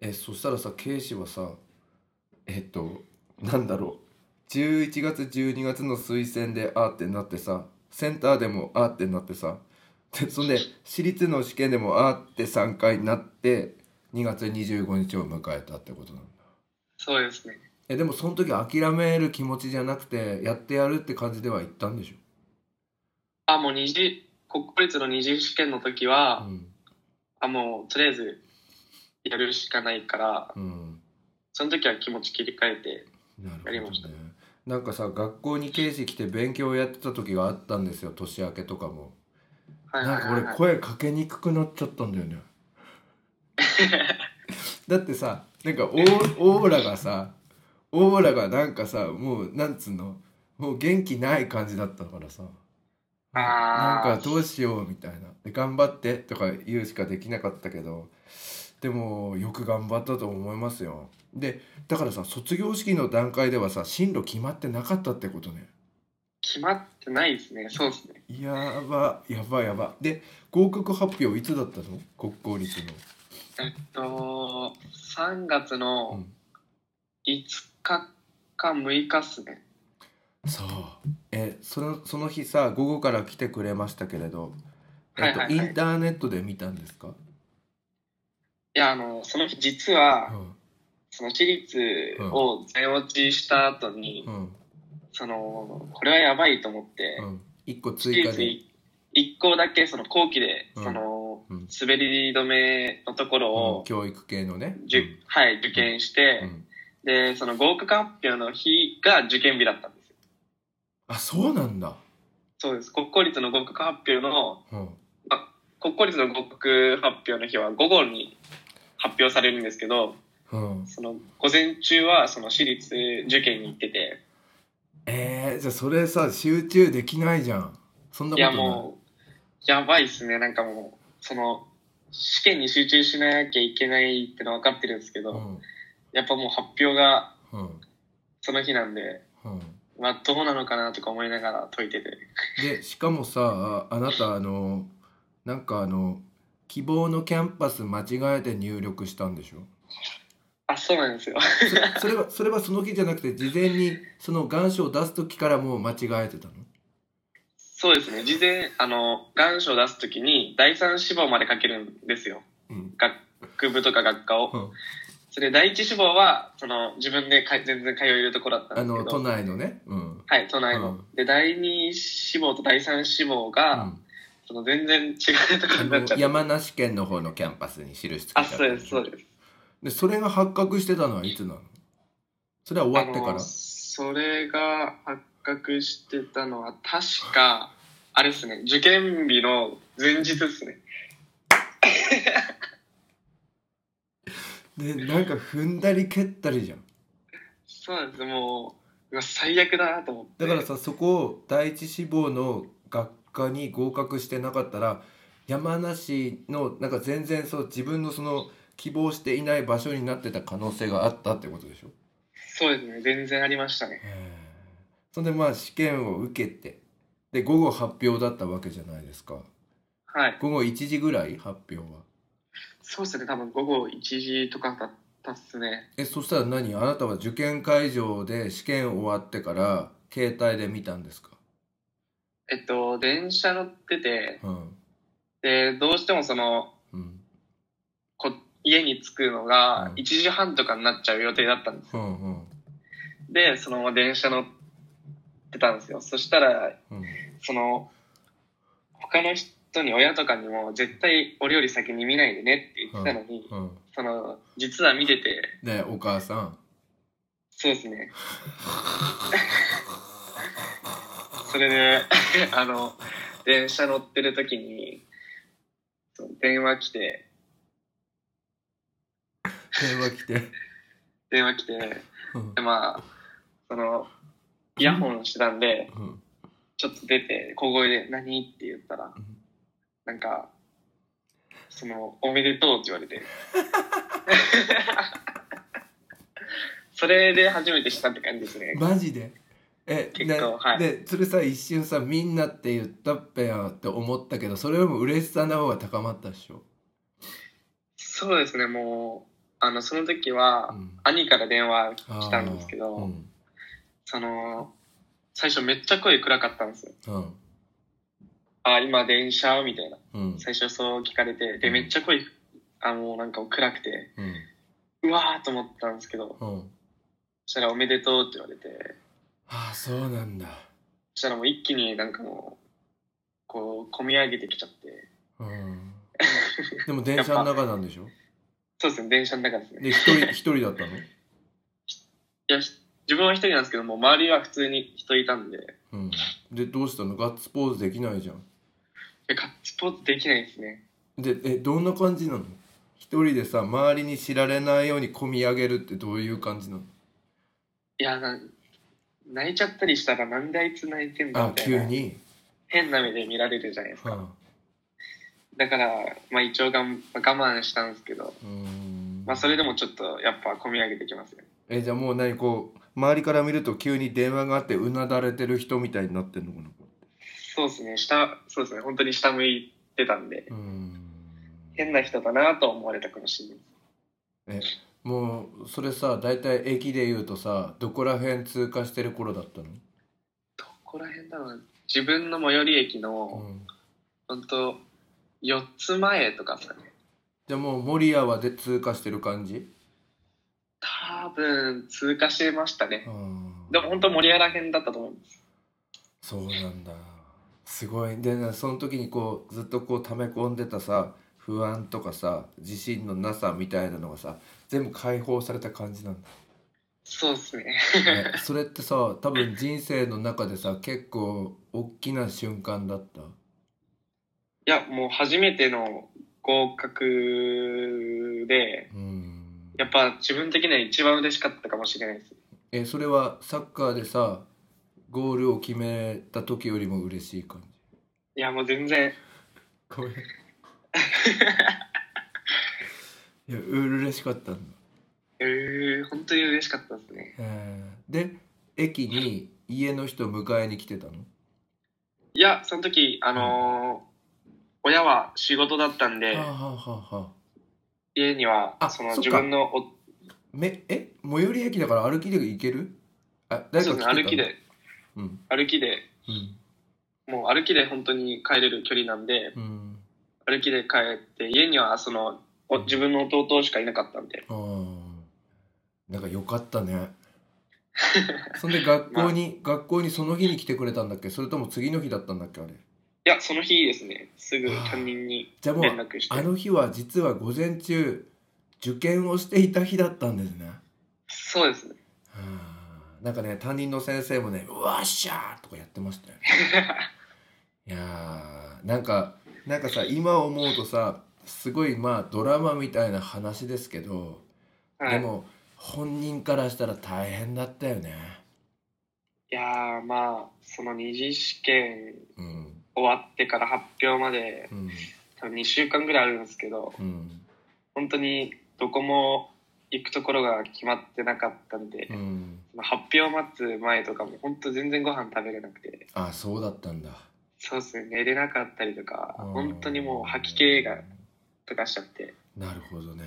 S2: えそしたらさ警視はさえっとなんだろう。11月12月の推薦であーってなってさセンターでもあーってなってさ。でそんで私立の試験でもあーって3回になって2月25日を迎えたってことなんだ。
S3: そうですね。
S2: えでもその時諦める気持ちじゃなくてやってやるって感じでは言ったんでしょ？
S3: あ、もう二次、国公立の二次試験の時は、
S2: うん。
S3: あ、もうとりあえずやるしかないから、
S2: うん。
S3: その時は気持ち切り替えて、
S2: なるほど
S3: やりました
S2: ね。なんかさ学校に警視来て勉強やってた時があったんですよ。年明けとかも。
S3: はい
S2: なんか俺
S3: はい。はいはい。
S2: 声かけにくくなっちゃったんだよね。だってさなんかオーオーラがさオーラがなんかさもうなんつうの？もう元気ない感じだったからさ。なんかどうしようみたいな。で頑張ってとか言うしかできなかったけどでもよく頑張ったと思いますよ。でだからさ卒業式の段階ではさ進路決まってなかったってことね。
S3: 決まってないですね。そうですね。
S2: やばやばやば。で合格発表いつだったの？国公立の。
S3: えっと、3月の5日か6日っすね。
S2: そう。えそのその日さ午後から来てくれましたけれど、えっと
S3: はいはいはい。
S2: インターネットで見たんですか、
S3: いや、あの、その日実は、
S2: うん
S3: その私立を全落ちした後に、
S2: うん。
S3: その、これはやばいと思って、
S2: うん、1個追加で、
S3: 1校だけその後期で、
S2: うん。
S3: その、
S2: うん。
S3: 滑り止めのところ
S2: うん。
S3: を、
S2: 教育系のね、
S3: はい、受験して、
S2: うん。
S3: で、その合格発表の日が受験日だったんですよ。
S2: あそうなんだ。
S3: そうです。国公立の合格発表の、
S2: うん。
S3: 国公立の合格発表の日は午後に発表されるんですけど、
S2: うん。
S3: その午前中はその私立受験に行ってて、
S2: えー、じゃあそれさ集中できないじゃん。そんないこと
S3: や
S2: ない。
S3: もう、やばいっすね。なんかもう、その、試験に集中しなきゃいけないってのは分かってるんですけど、
S2: うん。
S3: やっぱもう発表が
S2: うん。
S3: その日なんで、
S2: うん。
S3: まあどうなのかなとか思いながら解いてて。
S2: でしかもさああなたあのなんかあの希望のキャンパス間違えて入力したんでしょ？
S3: あ、そうなんですよ。
S2: そそれは それはその日じゃなくて事前にその願書を出す時からもう間違えてたの？
S3: そうですね。事前、あの、願書を出すときに、第三志望まで書けるんですよ。
S2: うん
S3: 学部とか学科を。
S2: うん
S3: それ、第一志望は、その、自分でか全然通えるところだったんですけど。
S2: あの都内のねうん
S3: はい、都内の。
S2: うん
S3: で、第二志望と第三志望
S2: う
S3: が、
S2: ん
S3: その全然違うところ
S2: あ
S3: になっちゃって。
S2: の山梨県の方のキャンパスに印つけちゃ
S3: あ、
S2: った
S3: そうです、そうです。
S2: でそれが発覚してたのはいつなの？それは終わってから？
S3: それが発覚してたのは、確か、あれですね、受験日の前日ですね。
S2: でなんか踏んだり蹴ったりじゃん
S3: そうなんです、もう、うわ最悪だなと思って。
S2: だからさそこを第一志望の学科に合格してなかったら山梨のなんか全然そう自分のその希望していない場所になってた可能性があったってことでしょ？
S3: そうですね、全然ありましたね。
S2: そんでまあ試験を受けてで午後発表だったわけじゃないですか。
S3: はい。
S2: 午後1時ぐらい発表は？
S3: そうですね、多分午後1時とかだったっすね。
S2: えそしたら何？あなたは受験会場で試験終わってから携帯で見たんですか？
S3: えっと、電車乗ってて、
S2: うん。
S3: で、どうしてもその、
S2: うん。
S3: こ家に着くの
S2: うん。
S3: が1時半とかになっちゃう予定だったんです。
S2: うんうん。
S3: で、そのまま電車乗ってたんですよ。そしたら、
S2: うん。
S3: その、他の人に親とかにも絶対俺より先に見ないでねって言ってたのに、
S2: うん。
S3: その、実は見てて、
S2: でお母さん。
S3: そうですね。それで、あの、電車乗ってる時に、電話来て、
S2: 電話来て、
S3: 電話来て、
S2: うん。
S3: で、まあ、その、イヤホンしてたんで、
S2: うん。
S3: ちょっと出て、小声で、何？って言ったら、
S2: うん。
S3: なんか、その、おめでとうって言われて。それで初めて知ったって感じですね。
S2: マジで？え
S3: 結
S2: で
S3: 構はい。
S2: でそれさ一瞬さみんなって言ったっぺやって思ったけどそれよりも嬉しさの方が高まったでしょ、
S3: そうですね、もう、あの、その時は、
S2: うん。
S3: 兄から電話来たんですけど、
S2: うん。
S3: その、最初めっちゃ声暗かったんですよ。
S2: うん。
S3: あ、今電車？みたいな。
S2: うん。
S3: 最初そう聞かれて、で、めっちゃ声、あ、もうなんか暗くて、
S2: うん。
S3: うわーと思ったんですけど、
S2: うん。
S3: そしたらおめでとうって言われて、
S2: ああそうなんだ。
S3: そしたらもう一気になんかもう、こう、込み上げてきちゃって、
S2: うん。でも電車の中なんでしょ？
S3: そうですね、電車の中ですね。
S2: で一人一人だったの？
S3: いや、ひ自分は一人なんですけども、周りは普通に人いたんで、い
S2: うん。でどうしたの？ガッツポーズできないじゃん。
S3: やガッツポーズできないですね。
S2: でえどんな感じなの？一人でさ周りに知られないように込み上げるってどういう感じなの？
S3: いや、な泣いちゃったりしたらなんであいつ泣いてんだ
S2: あ
S3: みたいな。
S2: 急に、
S3: 変な目で見られるじゃないですか。
S2: は
S3: だから、まあ一応がん我慢したんですけど、まあそれでもちょっとやっぱ込み上げてきますね。
S2: えじゃあもう何こう周りから見ると急に電話があってうなだれてる人みたいになってんのかな
S3: そうですね、下、そうですね、本当に下向いてたんで、変な人だなと思われたかもしれない。
S2: もうそれさ大体駅で言うとさどこら辺通過してる頃だったの、
S3: どこら辺だろうな。自分の最寄り駅
S2: う
S3: の、
S2: ん、
S3: 本当4つ前とかですかね。
S2: じゃあもう守谷はで通過してる感じ？
S3: 多分通過してましたね
S2: う。ん
S3: でも本当森原辺だったと思うんです。
S2: そうなんだすごいでなその時にこうずっとこう溜め込んでたさ不安とかさ自信のなさみたいなのがさ全部解放された感じなんだ。
S3: そうですね。
S2: ねそれってさ多分人生の中でさ結構大きな瞬間だった？
S3: いや、もう初めての合格で、
S2: うん。
S3: やっぱ自分的には一番嬉しかったかもしれないです。
S2: えそれはサッカーでさゴールを決めた時よりも嬉しい感じ？
S3: いや、もう全然、
S2: ごめん いや嬉しかったんだ、
S3: えー、本当に嬉しかったですね。
S2: えーで駅に家の人迎えに来てたの？
S3: いや、その時、あのー親は仕事だったんで、
S2: はあ、はあはあはあ、
S3: 家には
S2: あ、
S3: その自分のお、
S2: めえ？最寄り駅だから歩きで行ける？あ誰
S3: そうですね、
S2: か来てたの？
S3: 歩きで、
S2: うん。
S3: 歩きで、
S2: うん。
S3: もう歩きで本当に帰れる距離なんで、
S2: うん。
S3: 歩きで帰って、家にはその、お自分の弟しかいなかったんで、
S2: なんかよかったね。そんで学校に、学校にその日に来てくれたんだっけ？それとも次の日だったんだっけあれ？
S3: いや、その日ですね、すぐ担任に連絡して。
S2: あ、の日は実は午前中受験をしていた日だったんですね。
S3: そうですね。
S2: はあ。なんかね担任の先生もね「うわっしゃー!」とかやってましたよね。いやーなんかなんかさ今思うとさすごいまあドラマみたいな話ですけど、
S3: はい、
S2: でも本人からしたら大変だったよね。
S3: いやー、まあ、その二次試験
S2: うん。
S3: 終わってから発表まで、
S2: うん。
S3: 多分2週間ぐらいあるんですけど、
S2: うん。
S3: 本当にどこも行くところが決まってなかったんで、
S2: うん。
S3: 発表を待つ前とかも本当全然ご飯食べれなくて、
S2: あそうだったんだ。
S3: そうですね、寝れなかったりとか、
S2: うん。
S3: 本当にもう吐き気がとかしちゃって、
S2: なるほどね。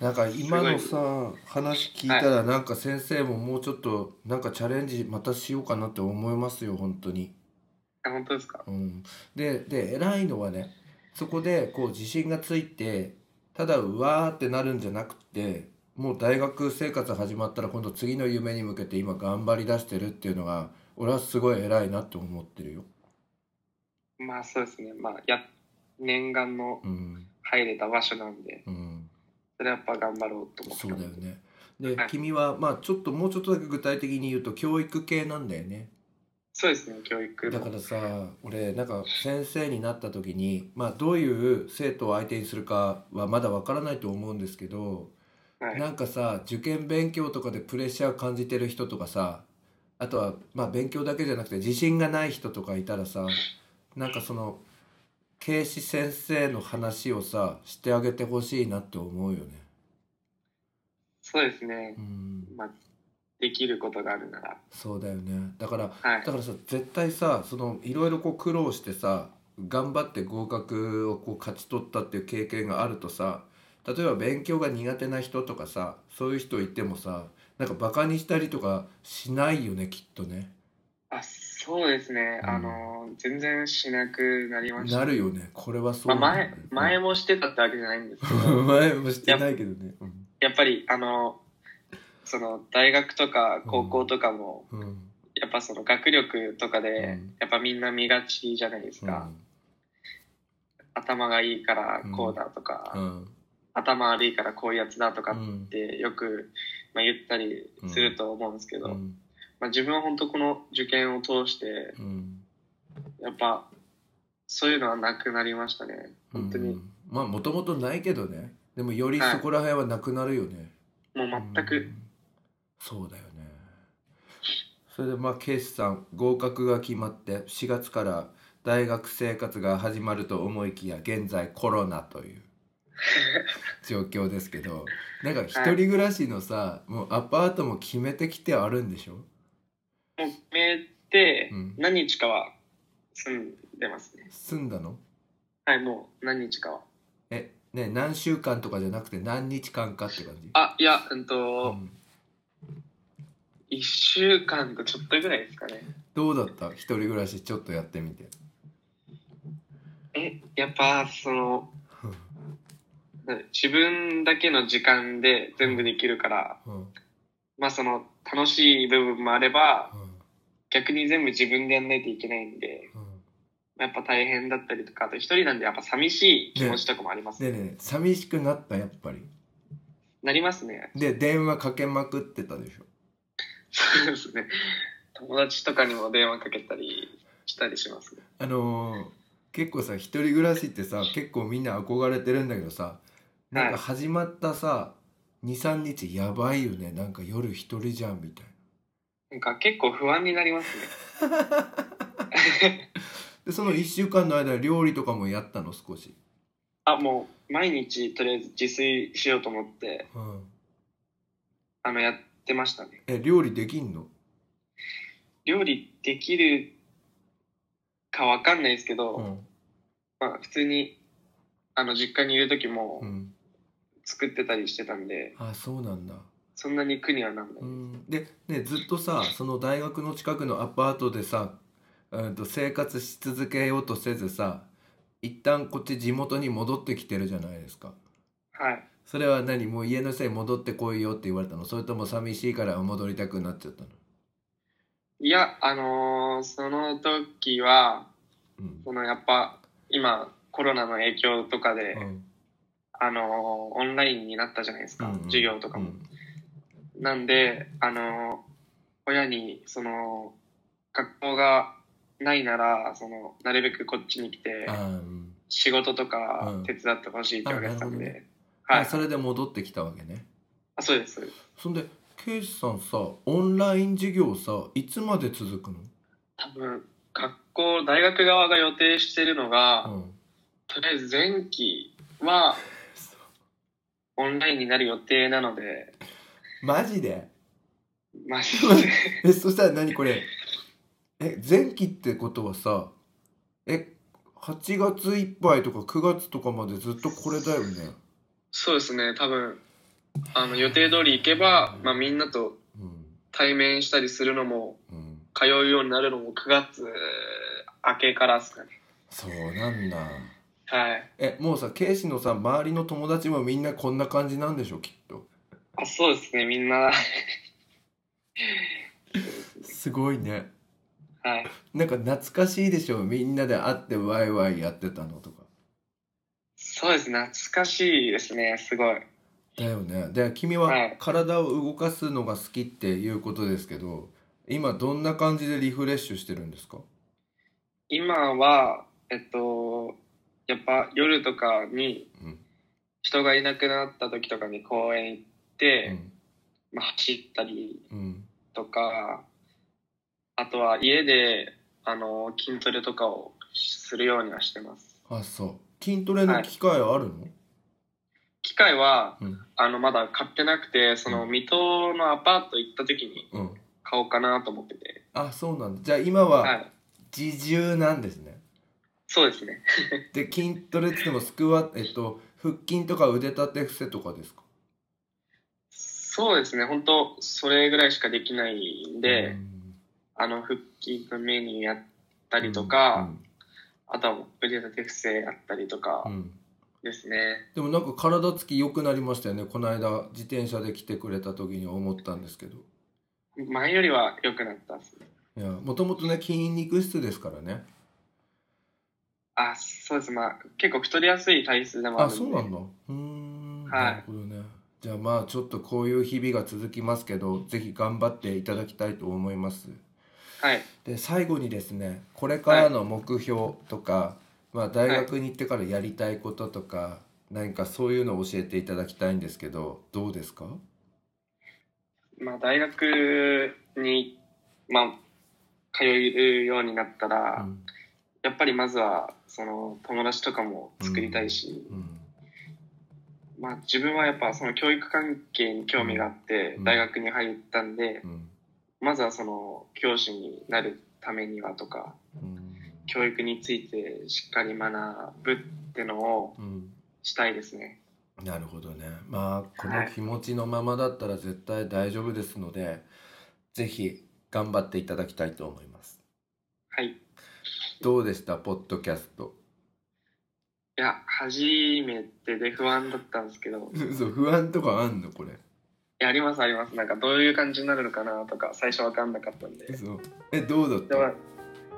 S2: なんか今のさ話聞いたらなんか先生ももうちょっとなんかチャレンジまたしようかなって思いますよ本当に。
S3: あ本当ですか？
S2: うん、でで偉いのはねそこでこう自信がついてただうわーってなるんじゃなくてもう大学生活始まったら今度次の夢に向けて今頑張り出してるっていうのが俺はすごい偉いなって思ってるよ。
S3: まあそうですね、まあや念願の
S2: うん。
S3: 入れた場所なんで、
S2: うん、
S3: それはやっぱ頑張ろうと思って。
S2: そうだよね。で
S3: はい。
S2: 君はまあちょっともうちょっとだけ具体的に言うと教育系なんだよね。
S3: そうですね、教育。の
S2: だからさ俺なんか先生になった時にまあどういう生徒を相手にするかはまだわからないと思うんですけど、
S3: はい、
S2: なんかさ受験勉強とかでプレッシャー感じてる人とかさあとはまあ勉強だけじゃなくて自信がない人とかいたらさなんかその警視先生の話をさしてあげてほしいなって思うよね。
S3: そうですね。
S2: う、ん、
S3: まあ、できることがあるなら、
S2: そうだよね。だから
S3: はい。
S2: だからさ絶対さそのいろいろこう苦労してさ頑張って合格をこう勝ち取ったっていう経験があるとさ例えば勉強が苦手な人とかさそういう人いてもさなんかバカにしたりとかしないよねきっとね。
S3: あそうですね、
S2: うん。
S3: あの全然しなくなりました。
S2: なるよね。これはそう
S3: まあ、前前もしてたってわけじゃないんですけど。
S2: う ん前もしてないけどね。
S3: やっぱりあのその大学とか高校とかも、
S2: うん。うん。
S3: やっぱその学力とかで、
S2: うん。
S3: やっぱみんな見がちじゃないですか、頭がいいからこうだとか、
S2: うん。
S3: 頭悪いからこういうやつだとかっ
S2: うん。
S3: てよく、まあ、言ったりすると思うんですけど、
S2: うん
S3: まあ、自分は本当この受験を通して
S2: うん。
S3: やっぱそういうのはなくなりましたね。本当に、
S2: うん。まあもともとないけどね。でもよりそこら辺はなくなるよね。
S3: もう全く、
S2: うん。そうだよね。それでまあケイスさん合格が決まって4月から大学生活が始まると思いきや現在コロナという 状況ですけどなんか一人暮らしのさ、もうアパートも決めてきてあるんでしょ？
S3: 決めて
S2: うん。
S3: 何日かは住んでますね、
S2: 住んだの？
S3: はいもう何日かは。
S2: えね何週間とかじゃなくて何日間かって感じ？
S3: あいやうん
S2: う
S3: と、
S2: ん。
S3: 1週間とちょっとぐらいですかね。
S2: どうだった？一人暮らしちょっとやってみて。
S3: えやっぱその 自分だけの時間で全部できるから
S2: うん。うん。
S3: まあその楽しい部分もあれば逆に全部自分でやんないといけないんで
S2: うん。
S3: やっぱ大変だったりとかあと一人なんでやっぱ寂しい気持ちとかもあります。
S2: ね。えね。え寂しくなったやっぱり。
S3: なりますね。
S2: で電話かけまくってたでしょ。
S3: そうですね。友達とかにも電話かけたりしたりしますね。
S2: あのー結構さ一人暮らしってさ結構みんな憧れてるんだけどさなんか始まったさ、23日やばいよね。なんか夜一人じゃんみたい
S3: なんか結構不安になりますね。
S2: な でその1週間の間料理とかもやったの少し、
S3: あ、もう毎日とりあえず自炊しようと思って、
S2: うん、
S3: あの、やってましたね。
S2: え料理できんの？
S3: 料理できるかわかんないですけど、
S2: うん。
S3: まあ普通に、あの、実家にいる時も
S2: うん
S3: 作ってたりしてたんで、
S2: あそうなんだ
S3: そんなに苦にはなんない。
S2: うん。でねずっとさその大学の近くのアパートでさ、うん、と生活し続けようとせずさ一旦こっち地元に戻ってきてるじゃないですか。
S3: はい。
S2: それは何？もう家のせい戻ってこいよって言われたの？それとも寂しいから戻りたくなっちゃったの？
S3: いや、あのーその時は、
S2: うん。
S3: そのやっぱ今コロナの影響とかで、
S2: うん。
S3: あのーオンラインになったじゃないですか、
S2: うんうん。
S3: 授業とかも。
S2: うん
S3: なんで、あのー親に、その、学校がないなら、その、なるべくこっちに来て仕事とか
S2: うん。
S3: 手伝ってほしいって言われてたんで、はい。
S2: あそれで戻ってきたわけね。
S3: あ、そうです。そうです。
S2: そんでケイシさんさオンライン授業さいつまで続くの？
S3: 多分、学校、大学側が予定してるのが、
S2: うん。
S3: とりあえず前期は オンラインになる予定なので、
S2: マジで？
S3: まあ、
S2: えそしたら何これ？え前期ってことはさえ8月いっぱいとか9月とかまでずっとこれだよね？
S3: そうですね、多分、あの、予定通り行けば、まあみんなと
S2: うん。
S3: 対面したりするのも、
S2: うん。
S3: 通うようになるのも9月明けからですかね。
S2: そうなんだ。
S3: はい。
S2: えもうさケイシのさ周りの友達もみんなこんな感じなんでしょきっと？
S3: あ、そうですね、みんな、
S2: すごいね。
S3: はい。
S2: なんか懐かしいでしょみんなで会ってワイワイやってたのとか。
S3: そうです、懐かしいですね、すごい。
S2: だよね。で君
S3: は
S2: はい。体を動かすのが好きっていうことですけど今どんな感じでリフレッシュしてるんですか？
S3: 今は、えっと、やっぱ夜とかに
S2: うん。
S3: 人がいなくなった時とかに公園行っまあ、走ったり
S2: うん。
S3: とか、あとは家で、あの、筋トレとかをするようにはしてます。
S2: あそう。筋トレの機会あるの、
S3: 機械は、
S2: うん。
S3: あの、まだ買ってなくて、その、
S2: うん。
S3: 水戸のアパート行った時に
S2: うん。
S3: 買おうかなと思ってて。
S2: あそうなんだ。じゃあ今は
S3: はい。
S2: 自重なんですね、
S3: そうですね。
S2: で筋トレって言ってもスクワットえっと腹筋とか腕立て伏せとかですか？
S3: そうですね。本当それぐらいしかできないんで、
S2: うん
S3: あの、腹筋のメニューやったりとか、
S2: うん
S3: あとは腕立て伏せやったりとかですね。
S2: でもなんか体つき良くなりましたよねこの間自転車で来てくれた時に思ったんですけど
S3: 前よりは良くなったですね。
S2: いやもともとね筋肉質ですからね
S3: あ、そうです。まあ、結構太りやすい体質でもあ
S2: あ
S3: るんで。
S2: そうなんだうーん、
S3: はい
S2: なるほどねじゃあまあちょっとこういう日々が続きますけどぜひ頑張っていただきたいと思います。
S3: はい。
S2: で最後にですねこれからの目標とか、まあ、大学に行ってからやりたいこととか、何かそういうのを教えていただきたいんですけどどうですか？
S3: まあ、大学に、まあ、通えるようになったら、
S2: うん。
S3: やっぱりまずは、その、友達とかも作りたいし、
S2: うん
S3: まあ、自分はやっぱその教育関係に興味があって
S2: うん、
S3: 大学に入ったんで、
S2: うん。
S3: まずはその、教師になるためにはとか、
S2: うん。
S3: 教育についてしっかり学ぶってのを
S2: うん。
S3: したいですね。
S2: なるほどね。まあこの気持ちのままだったら絶対大丈夫ですので、ぜひ頑張っていただきたいと思います。
S3: はい。い。
S2: どうでした？ポッドキャスト
S3: や、初めてで不安だったんですけど、い
S2: そう不安とかあんの？これ。
S3: や、ありますあります。なんかどういう感じになるのかなとか、最初わかんなかったんで。
S2: そう。えどうだった？
S3: でも、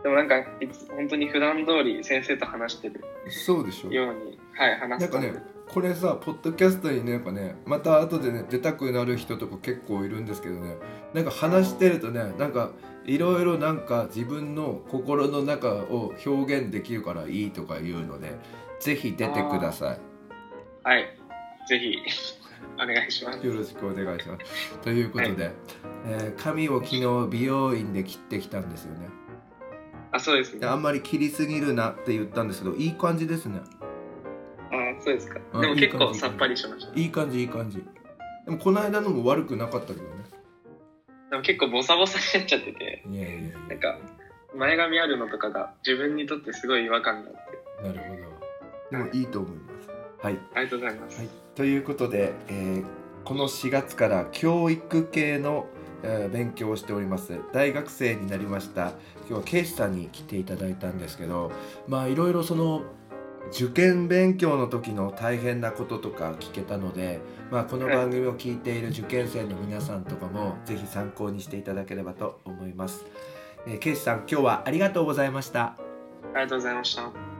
S3: でもなんか、いつ本当に普段通り先生と話してる
S2: そうでしょ。
S3: ように、はい、話
S2: なんかね。これさポッドキャストにねやっぱねまた後でね出たくなる人とか結構いるんですけどね。なんか話してるとねなんかいろいろなんか自分の心の中を表現できるからいいとか言うのでぜひ出てくださ
S3: はい。ぜひ、お願いします
S2: い。よろしくお願いしますということで、えー髪を昨日美容院で切ってきたんですよね
S3: あ、そうですね。あ
S2: んまり切りすぎるなって言ったんですけどいい感じですね
S3: そうですか。
S2: あ
S3: でも結構さっぱりしました。
S2: いい感じいい感じでもこの間のも悪くなかったけどね
S3: でも結構ボサボサになっちゃってて、
S2: いやいや
S3: なんか、前髪あるのとかが自分にとってすごい違和感があって。
S2: なるほどでもいいと思いますはい、
S3: ありがとうございます。
S2: はい、ということで、えーこの4月から教育系の、えー勉強をしております大学生になりました今日はケイシさんに来ていただいたんですけどまあいろいろその受験勉強の時の大変なこととか聞けたので、まあ、この番組を聞いている受験生の皆さんとかもぜひ参考にしていただければと思います。えー、ケイシさん今日はありがとうございました。
S3: ありがとうございました。